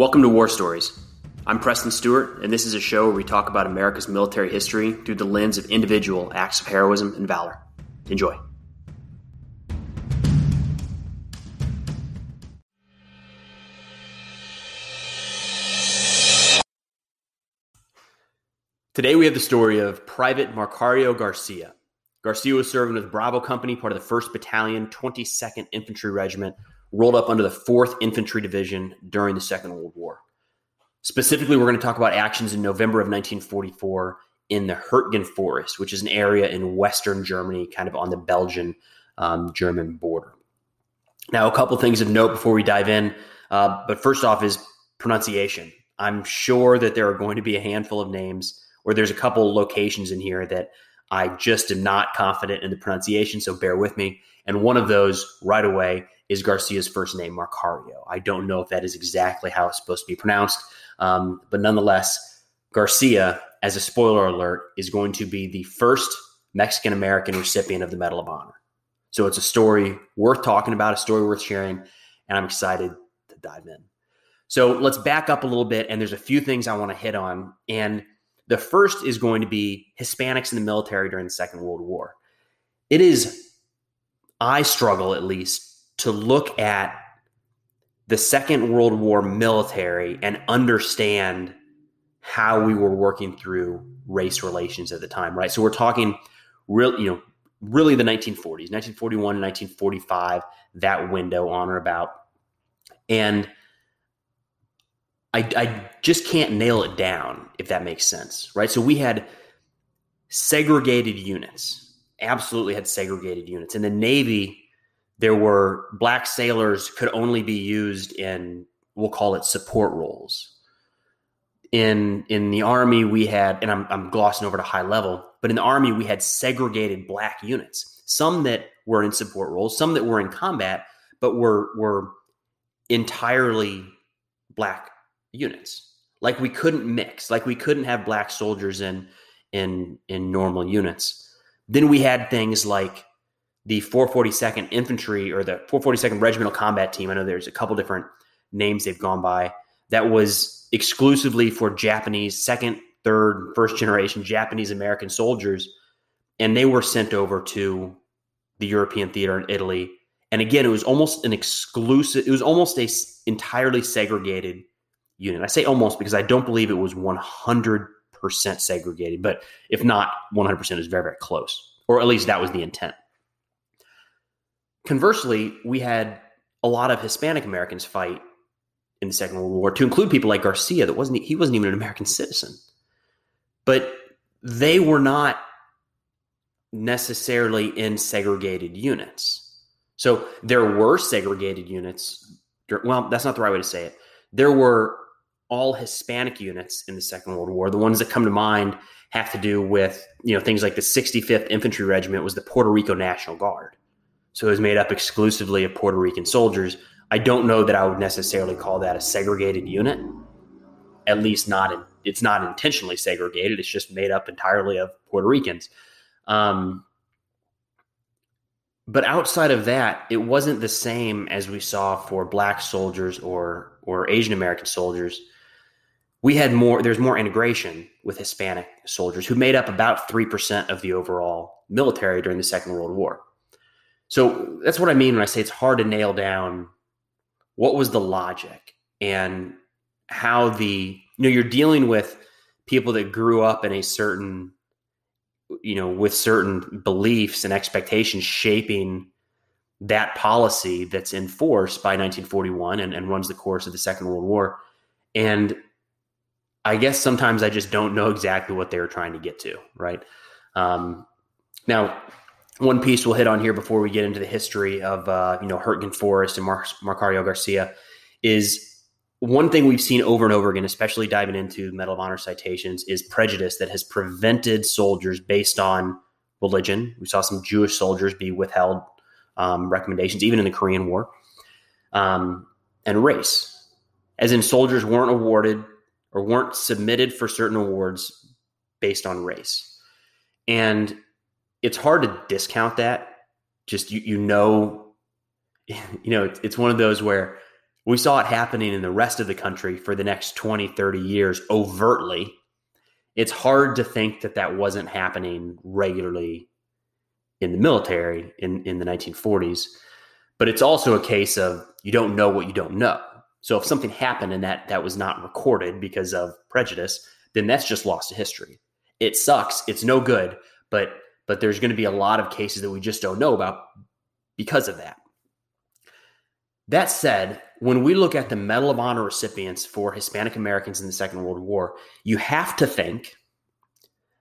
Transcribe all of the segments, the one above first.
Welcome to War Stories. I'm Preston Stewart, and this is a show where we talk about America's military history through the lens of individual acts of heroism and valor. Enjoy. Today we have the story of Private Marcario Garcia. Garcia was serving with Bravo Company, part of the 1st Battalion, 22nd Infantry Regiment, rolled up under the 4th Infantry Division during the Second World War. Specifically, we're going to talk about actions in November of 1944 in the Hurtgen Forest, which is an area in western Germany, kind of on the Belgian um, German border. Now, a couple things of note before we dive in. Uh, but first off, is pronunciation. I'm sure that there are going to be a handful of names, or there's a couple locations in here that I just am not confident in the pronunciation, so bear with me. And one of those right away is Garcia's first name, Marcario. I don't know if that is exactly how it's supposed to be pronounced, um, but nonetheless, Garcia, as a spoiler alert, is going to be the first Mexican American recipient of the Medal of Honor. So it's a story worth talking about, a story worth sharing, and I'm excited to dive in. So let's back up a little bit, and there's a few things I want to hit on. And the first is going to be Hispanics in the military during the Second World War. It is, I struggle at least, to look at the Second World War military and understand how we were working through race relations at the time, right? So we're talking real, you know, really the 1940s, 1941, 1945, that window on or about. And I, I just can't nail it down if that makes sense, right? So we had segregated units, absolutely had segregated units. In the Navy, there were black sailors could only be used in we'll call it support roles. In in the army, we had, and I'm, I'm glossing over to high level, but in the army, we had segregated black units. Some that were in support roles, some that were in combat, but were were entirely black units. Like we couldn't mix, like we couldn't have black soldiers in in in normal units. Then we had things like the 442nd Infantry or the 442nd Regimental Combat Team. I know there's a couple different names they've gone by. That was exclusively for Japanese second, third, first generation Japanese American soldiers, and they were sent over to the European theater in Italy. And again, it was almost an exclusive. It was almost a entirely segregated unit. I say almost because I don't believe it was 100 percent segregated, but if not 100 percent, is very very close, or at least that was the intent. Conversely, we had a lot of Hispanic Americans fight in the Second World War, to include people like Garcia, that wasn't he wasn't even an American citizen, but they were not necessarily in segregated units. So there were segregated units. Well, that's not the right way to say it. There were all Hispanic units in the Second World War. The ones that come to mind have to do with you know things like the 65th Infantry Regiment was the Puerto Rico National Guard. So it was made up exclusively of Puerto Rican soldiers. I don't know that I would necessarily call that a segregated unit. At least not in, it's not intentionally segregated. It's just made up entirely of Puerto Ricans. Um, but outside of that, it wasn't the same as we saw for black soldiers or or Asian American soldiers. We had more. There's more integration with Hispanic soldiers who made up about three percent of the overall military during the Second World War. So that's what I mean when I say it's hard to nail down what was the logic and how the you know you're dealing with people that grew up in a certain you know with certain beliefs and expectations shaping that policy that's enforced by 1941 and, and runs the course of the second world war. And i guess sometimes i just don't know exactly what they were trying to get to right? Um, now one piece we'll hit on here before we get into the history of uh, you know Hurtgen Forest and Mar- Marcario Garcia is one thing we've seen over and over again, especially diving into Medal of Honor citations, is prejudice that has prevented soldiers based on religion. We saw some Jewish soldiers be withheld um, recommendations, even in the Korean War, um, and race, as in soldiers weren't awarded or weren't submitted for certain awards based on race. And it's hard to discount that. Just you, you know, you know, it's, one of those where We saw it happening in the rest of the country for the next 20, 30 years overtly. It's hard to think that that wasn't happening regularly in the military in, in the 1940s. But it's also a case of you don't know what you don't know. So if something happened and that that was not recorded because of prejudice, then that's just lost to history. It sucks. It's no good, but but there's going to be a lot of cases that we just don't know about because of that. That said, when we look at the Medal of Honor recipients for Hispanic Americans in the Second World War, you have to think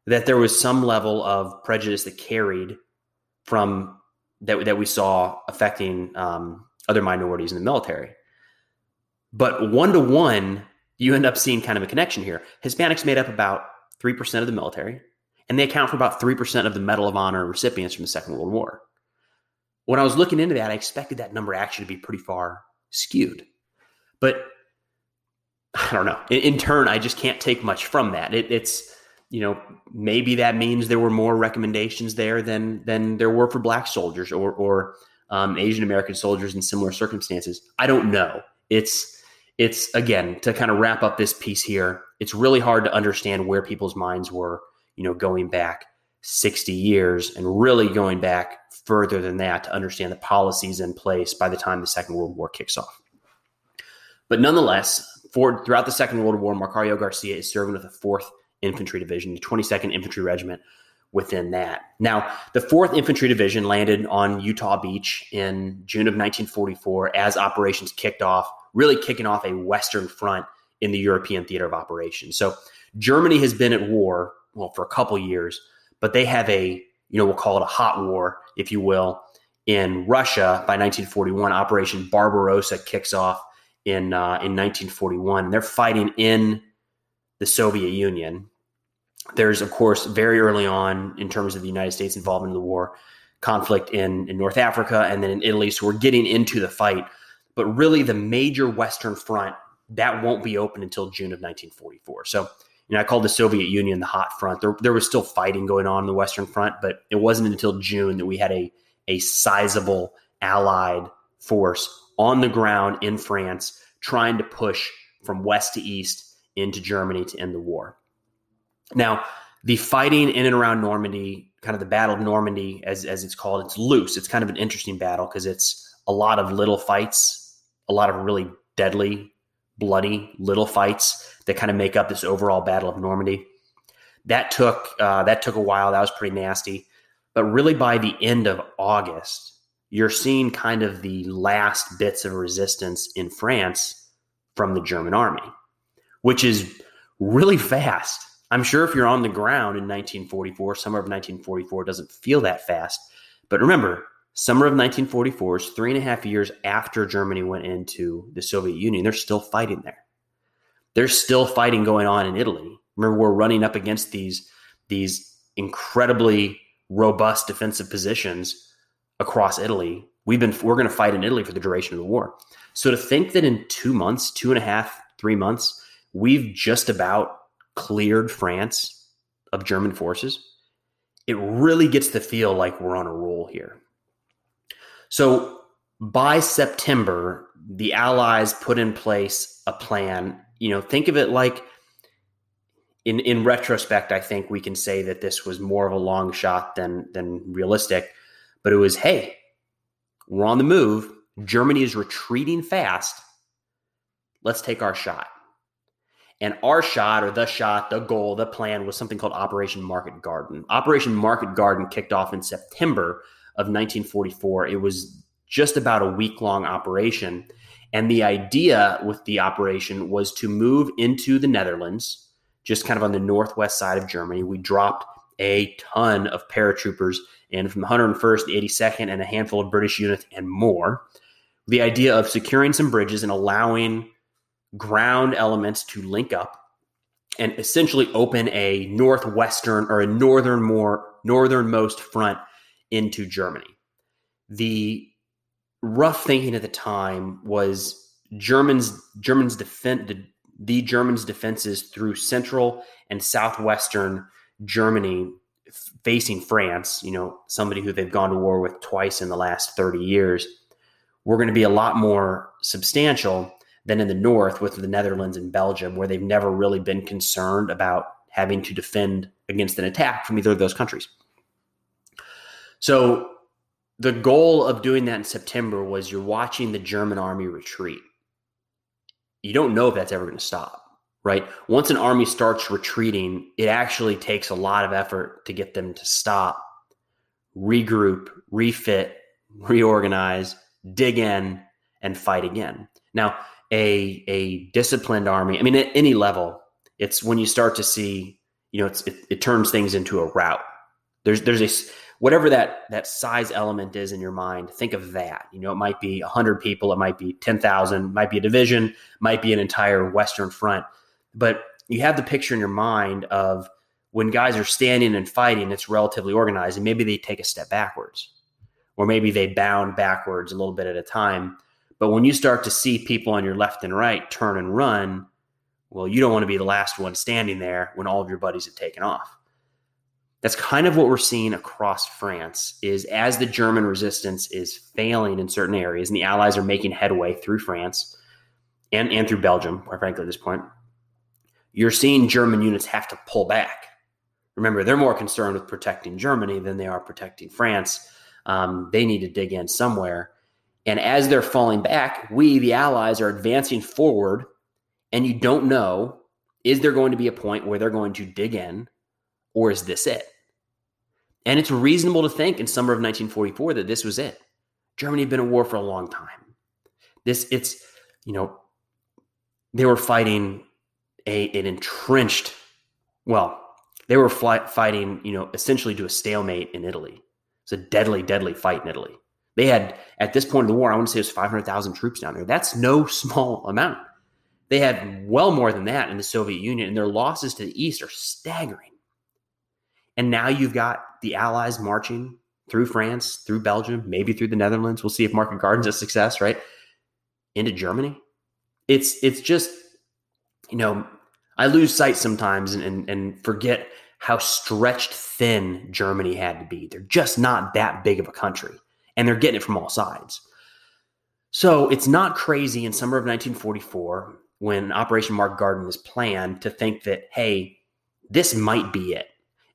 that there was some level of prejudice that carried from that, that we saw affecting um, other minorities in the military. But one to one, you end up seeing kind of a connection here. Hispanics made up about 3% of the military, and they account for about 3% of the Medal of Honor recipients from the Second World War. When I was looking into that, I expected that number actually to be pretty far skewed. But I don't know. In, in turn, I just can't take much from that. It, it's, you know, maybe that means there were more recommendations there than than there were for black soldiers or or um, Asian American soldiers in similar circumstances. I don't know. It's it's again to kind of wrap up this piece here it's really hard to understand where people's minds were you know going back 60 years and really going back further than that to understand the policies in place by the time the second world war kicks off but nonetheless for throughout the second world war macario garcia is serving with the 4th infantry division the 22nd infantry regiment within that now the 4th infantry division landed on utah beach in june of 1944 as operations kicked off really kicking off a Western front in the European theater of operations. So Germany has been at war, well, for a couple years, but they have a, you know, we'll call it a hot war, if you will, in Russia by 1941. Operation Barbarossa kicks off in uh, in 1941. They're fighting in the Soviet Union. There's, of course, very early on in terms of the United States involvement in the war, conflict in, in North Africa and then in Italy. So we're getting into the fight but really the major Western front that won't be open until June of 1944. So, you know, I called the Soviet Union the hot front. There, there was still fighting going on in the Western Front, but it wasn't until June that we had a a sizable Allied force on the ground in France trying to push from west to east into Germany to end the war. Now, the fighting in and around Normandy, kind of the Battle of Normandy, as, as it's called, it's loose. It's kind of an interesting battle because it's a lot of little fights a lot of really deadly, bloody little fights that kind of make up this overall Battle of Normandy. That took uh, that took a while. That was pretty nasty. But really, by the end of August, you're seeing kind of the last bits of resistance in France from the German army, which is really fast. I'm sure if you're on the ground in 1944, summer of 1944 doesn't feel that fast. But remember, Summer of 1944 is three and a half years after Germany went into the Soviet Union. They're still fighting there. There's still fighting going on in Italy. Remember, we're running up against these these incredibly robust defensive positions across Italy. We've been we're going to fight in Italy for the duration of the war. So to think that in two months, two and a half, three months, we've just about cleared France of German forces, it really gets to feel like we're on a roll here. So by September, the Allies put in place a plan. You know, think of it like in in retrospect, I think we can say that this was more of a long shot than than realistic. But it was, hey, we're on the move. Germany is retreating fast. Let's take our shot. And our shot, or the shot, the goal, the plan was something called Operation Market Garden. Operation Market Garden kicked off in September of 1944. It was just about a week long operation. And the idea with the operation was to move into the Netherlands, just kind of on the northwest side of Germany. We dropped a ton of paratroopers and from the 101st, the 82nd, and a handful of British units and more. The idea of securing some bridges and allowing ground elements to link up and essentially open a northwestern or a northern more northernmost front into Germany. The rough thinking at the time was Germans Germans defend the, the Germans defenses through central and southwestern Germany facing France, you know, somebody who they've gone to war with twice in the last 30 years, were going to be a lot more substantial than in the north with the Netherlands and Belgium, where they've never really been concerned about having to defend against an attack from either of those countries. So the goal of doing that in September was you're watching the German army retreat. You don't know if that's ever going to stop, right? Once an army starts retreating, it actually takes a lot of effort to get them to stop, regroup, refit, reorganize, dig in, and fight again. Now, a a disciplined army, I mean, at any level, it's when you start to see, you know, it's it, it turns things into a rout. There's there's a whatever that that size element is in your mind think of that. You know it might be 100 people it might be 10,000 might be a division might be an entire western front. But you have the picture in your mind of when guys are standing and fighting it's relatively organized and maybe they take a step backwards. Or maybe they bound backwards a little bit at a time. But when you start to see people on your left and right turn and run well you don't want to be the last one standing there when all of your buddies have taken off that's kind of what we're seeing across France is as the German resistance is failing in certain areas and the Allies are making headway through France and, and through Belgium, quite frankly, at this point, you're seeing German units have to pull back. Remember, they're more concerned with protecting Germany than they are protecting France. Um, they need to dig in somewhere. And as they're falling back, we, the Allies, are advancing forward, and you don't know is there going to be a point where they're going to dig in or is this it? And it's reasonable to think in summer of 1944 that this was it. Germany had been at war for a long time. This, it's, you know, they were fighting a, an entrenched, well, they were fly, fighting, you know, essentially to a stalemate in Italy. It's a deadly, deadly fight in Italy. They had, at this point of the war, I want to say it was 500,000 troops down there. That's no small amount. They had well more than that in the Soviet Union, and their losses to the East are staggering. And now you've got the Allies marching through France, through Belgium, maybe through the Netherlands. We'll see if Market Garden's a success, right? Into Germany. It's it's just, you know, I lose sight sometimes and, and, and forget how stretched thin Germany had to be. They're just not that big of a country. And they're getting it from all sides. So it's not crazy in summer of 1944 when Operation Market Garden is planned to think that, hey, this might be it.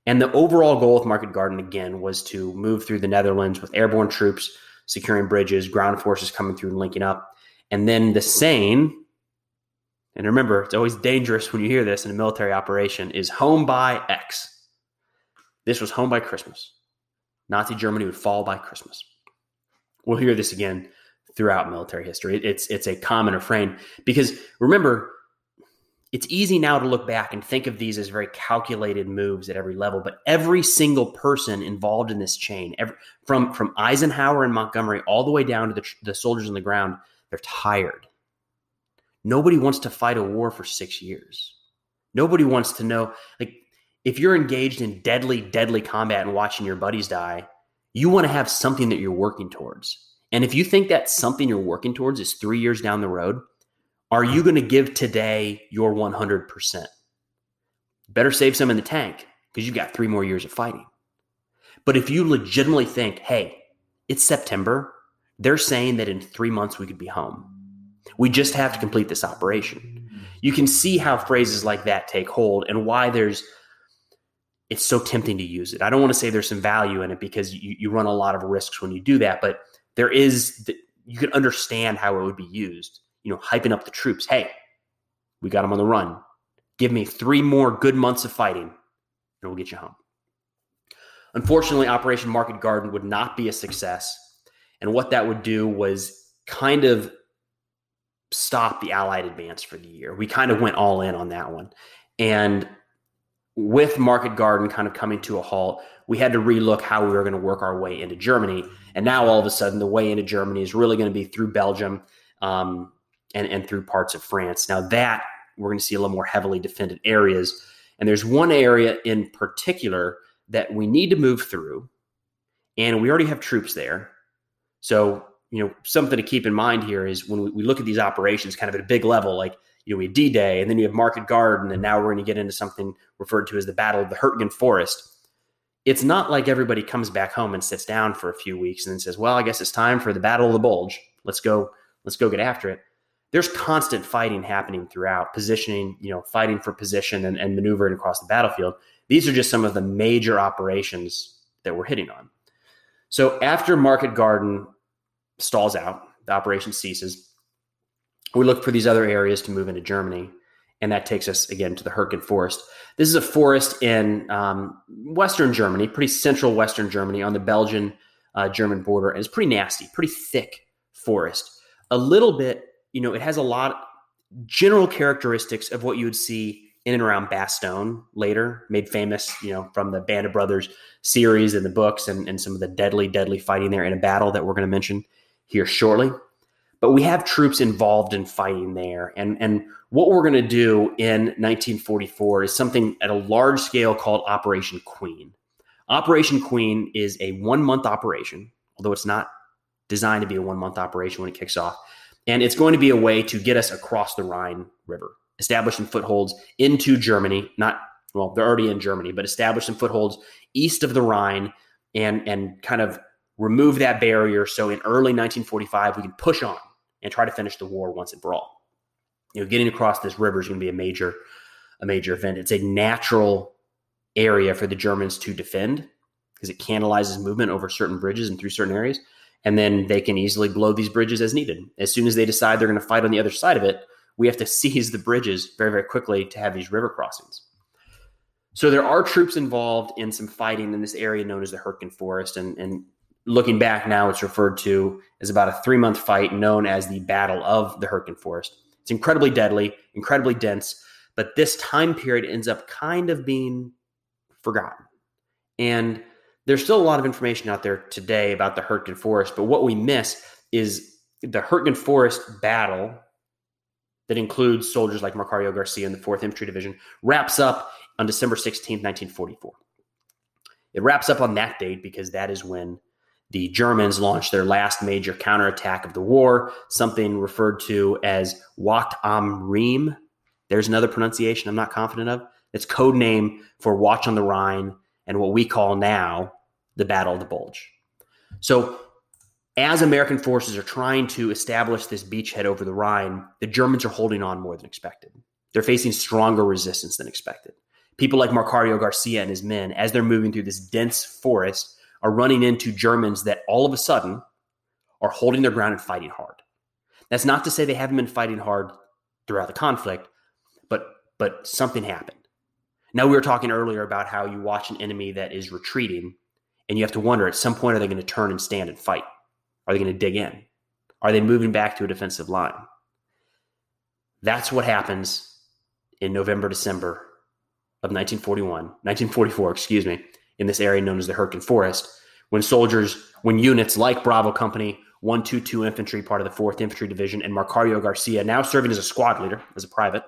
And the overall goal with Market Garden, again, was to move through the Netherlands with airborne troops securing bridges, ground forces coming through and linking up. And then the saying, and remember, it's always dangerous when you hear this in a military operation, is home by X. This was home by Christmas. Nazi Germany would fall by Christmas. We'll hear this again throughout military history. It's it's a common refrain because remember, it's easy now to look back and think of these as very calculated moves at every level, but every single person involved in this chain, every, from from Eisenhower and Montgomery all the way down to the, the soldiers on the ground, they're tired. Nobody wants to fight a war for six years. Nobody wants to know, like, if you're engaged in deadly, deadly combat and watching your buddies die, you want to have something that you're working towards. And if you think that something you're working towards is three years down the road, are you going to give today your 100%? Better save some in the tank because you've got three more years of fighting. But if you legitimately think, hey, it's September, they're saying that in three months we could be home. We just have to complete this operation. You can see how phrases like that take hold and why there's it's so tempting to use it. I don't want to say there's some value in it because you, you run a lot of risks when you do that, but there is you can understand how it would be used you know, hyping up the troops. Hey, we got them on the run. Give me three more good months of fighting, and we'll get you home. Unfortunately, Operation Market Garden would not be a success. And what that would do was kind of stop the Allied advance for the year. We kind of went all in on that one. And with Market Garden kind of coming to a halt, we had to relook how we were going to work our way into Germany. And now all of a sudden, the way into Germany is really going to be through Belgium. Um, and, and through parts of France. Now, that we're going to see a little more heavily defended areas. And there's one area in particular that we need to move through, and we already have troops there. So, you know, something to keep in mind here is when we, we look at these operations kind of at a big level, like, you know, we have D Day, and then you have Market Garden, and now we're going to get into something referred to as the Battle of the Hurtgen Forest. it's not like everybody comes back home and sits down for a few weeks and then says, "Well, I guess it's time for the Battle of the Bulge. Let's go. Let's go get after it." There's constant fighting happening throughout, positioning, you know, fighting for position and, and maneuvering across the battlefield. These are just some of the major operations that we're hitting on. So after Market Garden stalls out, the operation ceases. We look for these other areas to move into Germany, and that takes us again to the Hürtgen Forest. This is a forest in um, Western Germany, pretty central Western Germany on the Belgian uh, German border, and it's pretty nasty, pretty thick forest. A little bit, you know, it has a lot general characteristics of what you would see in and around Bastogne later, made famous, you know, from the Band of Brothers series and the books and, and some of the deadly, deadly fighting there in a battle that we're going to mention here shortly. But we have troops involved in fighting there. And, and what we're going to do in 1944 is something at a large scale called Operation Queen. Operation Queen is a one month operation, although it's not designed to be a one month operation when it kicks off. And it's going to be a way to get us across the Rhine River, establish some footholds into Germany, not, well, they're already in Germany, but establish some footholds east of the Rhine and, and kind of remove that barrier. So in early 1945, we can push on and try to finish the war once and for all. You know, getting across this river is going to be a major, a major event. It's a natural area for the Germans to defend because it canalizes movement over certain bridges and through certain areas. And then they can easily blow these bridges as needed. As soon as they decide they're going to fight on the other side of it, we have to seize the bridges very, very quickly to have these river crossings. So there are troops involved in some fighting in this area known as the Hürtgen Forest. And, and looking back now, it's referred to as about a three month fight known as the Battle of the Hürtgen Forest. It's incredibly deadly, incredibly dense, but this time period ends up kind of being forgotten. And there's still a lot of information out there today about the Hürtgen Forest, but what we miss is the Hürtgen Forest battle that includes soldiers like Macario Garcia in the 4th Infantry Division wraps up on December 16, 1944. It wraps up on that date because that is when the Germans launched their last major counterattack of the war, something referred to as Wacht am Rhein. There's another pronunciation I'm not confident of. It's code name for Watch on the Rhine and what we call now the Battle of the Bulge. So, as American forces are trying to establish this beachhead over the Rhine, the Germans are holding on more than expected. They're facing stronger resistance than expected. People like Marcario Garcia and his men, as they're moving through this dense forest, are running into Germans that all of a sudden are holding their ground and fighting hard. That's not to say they haven't been fighting hard throughout the conflict, but but something happened. Now we were talking earlier about how you watch an enemy that is retreating and you have to wonder at some point are they going to turn and stand and fight? Are they going to dig in? Are they moving back to a defensive line? That's what happens in November, December of 1941, 1944, excuse me, in this area known as the Hürtgen Forest, when soldiers, when units like Bravo Company, 122 Infantry, part of the 4th Infantry Division, and Marcario Garcia, now serving as a squad leader, as a private,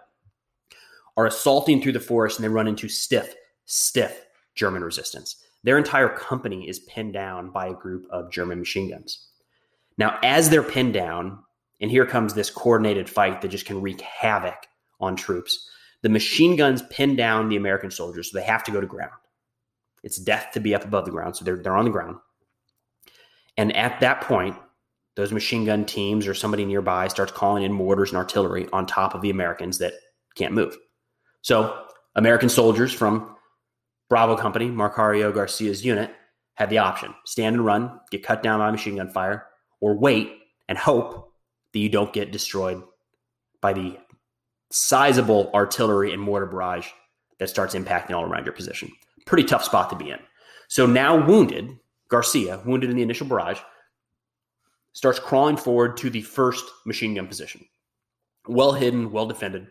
are assaulting through the forest and they run into stiff, stiff German resistance. Their entire company is pinned down by a group of German machine guns. Now, as they're pinned down, and here comes this coordinated fight that just can wreak havoc on troops. The machine guns pin down the American soldiers, so they have to go to ground. It's death to be up above the ground. So they're, they're on the ground. And at that point, those machine gun teams or somebody nearby starts calling in mortars and artillery on top of the Americans that can't move. So American soldiers from Bravo Company, Marcario Garcia's unit, had the option stand and run, get cut down by machine gun fire, or wait and hope that you don't get destroyed by the sizable artillery and mortar barrage that starts impacting all around your position pretty tough spot to be in. So now wounded, Garcia, wounded in the initial barrage, starts crawling forward to the first machine gun position. Well hidden, well defended.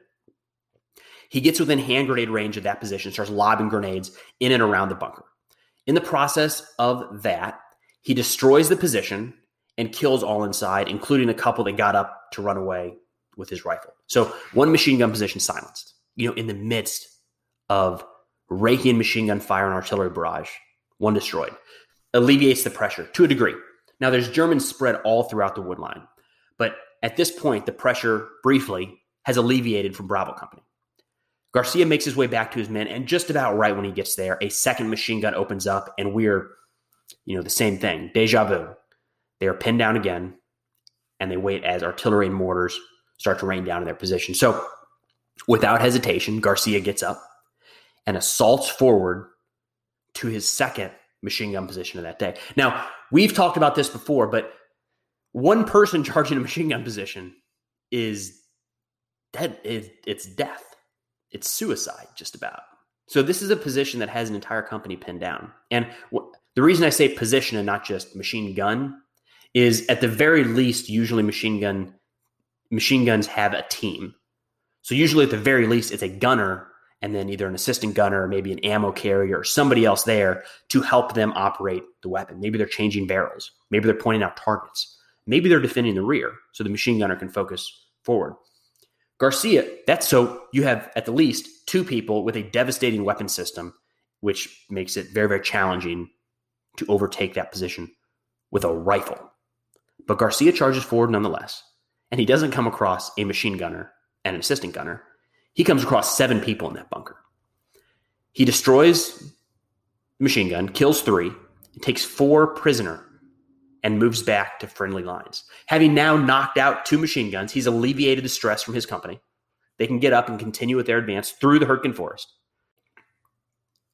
He gets within hand grenade range of that position, starts lobbing grenades in and around the bunker. In the process of that, he destroys the position and kills all inside, including a couple that got up to run away with his rifle. So one machine gun position silenced, you know, in the midst of raking machine gun fire and artillery barrage, one destroyed. Alleviates the pressure to a degree. Now, there's Germans spread all throughout the wood line, but at this point, the pressure briefly has alleviated from Bravo Company. Garcia makes his way back to his men, and just about right when he gets there, a second machine gun opens up, and we're, you know, the same thing. Deja vu. They are pinned down again, and they wait as artillery and mortars start to rain down in their position. So, without hesitation, Garcia gets up and assaults forward to his second machine gun position of that day. Now, we've talked about this before, but one person charging a machine gun position is dead. It's death. It's suicide, just about. So this is a position that has an entire company pinned down. And the reason I say position and not just machine gun is at the very least, usually machine gun machine guns have a team. So usually at the very least, it's a gunner and then either an assistant gunner or maybe an ammo carrier or somebody else there to help them operate the weapon. Maybe they're changing barrels. Maybe they're pointing out targets. Maybe they're defending the rear so the machine gunner can focus forward. Garcia, that's so you have at the least two people with a devastating weapon system, which makes it very, very challenging to overtake that position with a rifle. But Garcia charges forward nonetheless, and he doesn't come across a machine gunner and an assistant gunner. He comes across seven people in that bunker. He destroys the machine gun, kills three, takes four prisoner and moves back to friendly lines. Having now knocked out two machine guns, he's alleviated the stress from his company. They can get up and continue with their advance through the Hurtgen Forest.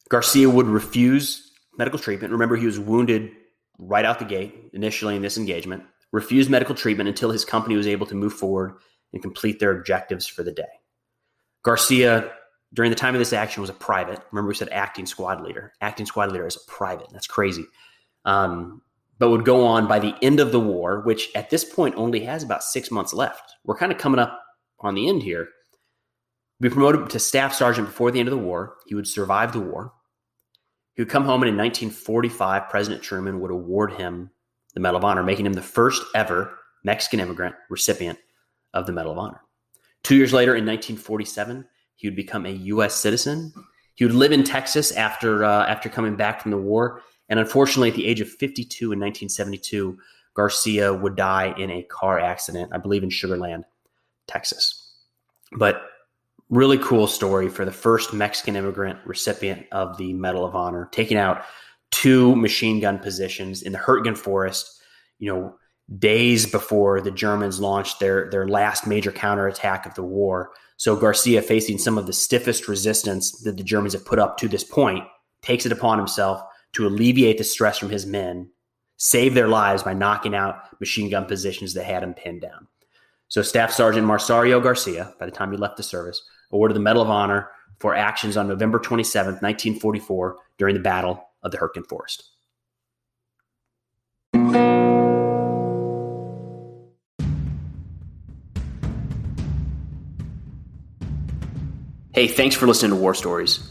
Garcia would refuse medical treatment. Remember, he was wounded right out the gate initially in this engagement, refused medical treatment until his company was able to move forward and complete their objectives for the day. Garcia, during the time of this action, was a private. Remember, we said acting squad leader. Acting squad leader is a private. That's crazy. Um, but would go on by the end of the war, which at this point only has about six months left. We're kind of coming up on the end here. Be promoted to staff sergeant before the end of the war. He would survive the war. He would come home, and in 1945, President Truman would award him the Medal of Honor, making him the first ever Mexican immigrant recipient of the Medal of Honor. Two years later, in 1947, he would become a U.S. citizen. He would live in Texas after uh, after coming back from the war, and unfortunately, at the age of 52 in 1972, Garcia would die in a car accident, I believe in Sugarland, Texas. But really cool story for the first Mexican immigrant recipient of the Medal of Honor, taking out two machine gun positions in the Hurtgen Forest, you know, days before the Germans launched their, their last major counterattack of the war. So Garcia, facing some of the stiffest resistance that the Germans have put up to this point, takes it upon himself to alleviate the stress from his men, save their lives by knocking out machine gun positions that had him pinned down. So, Staff Sergeant Marsario Garcia, by the time he left the service, awarded the Medal of Honor for actions on November 27, 1944, during the Battle of the Hurtgen Forest. Hey, thanks for listening to War Stories.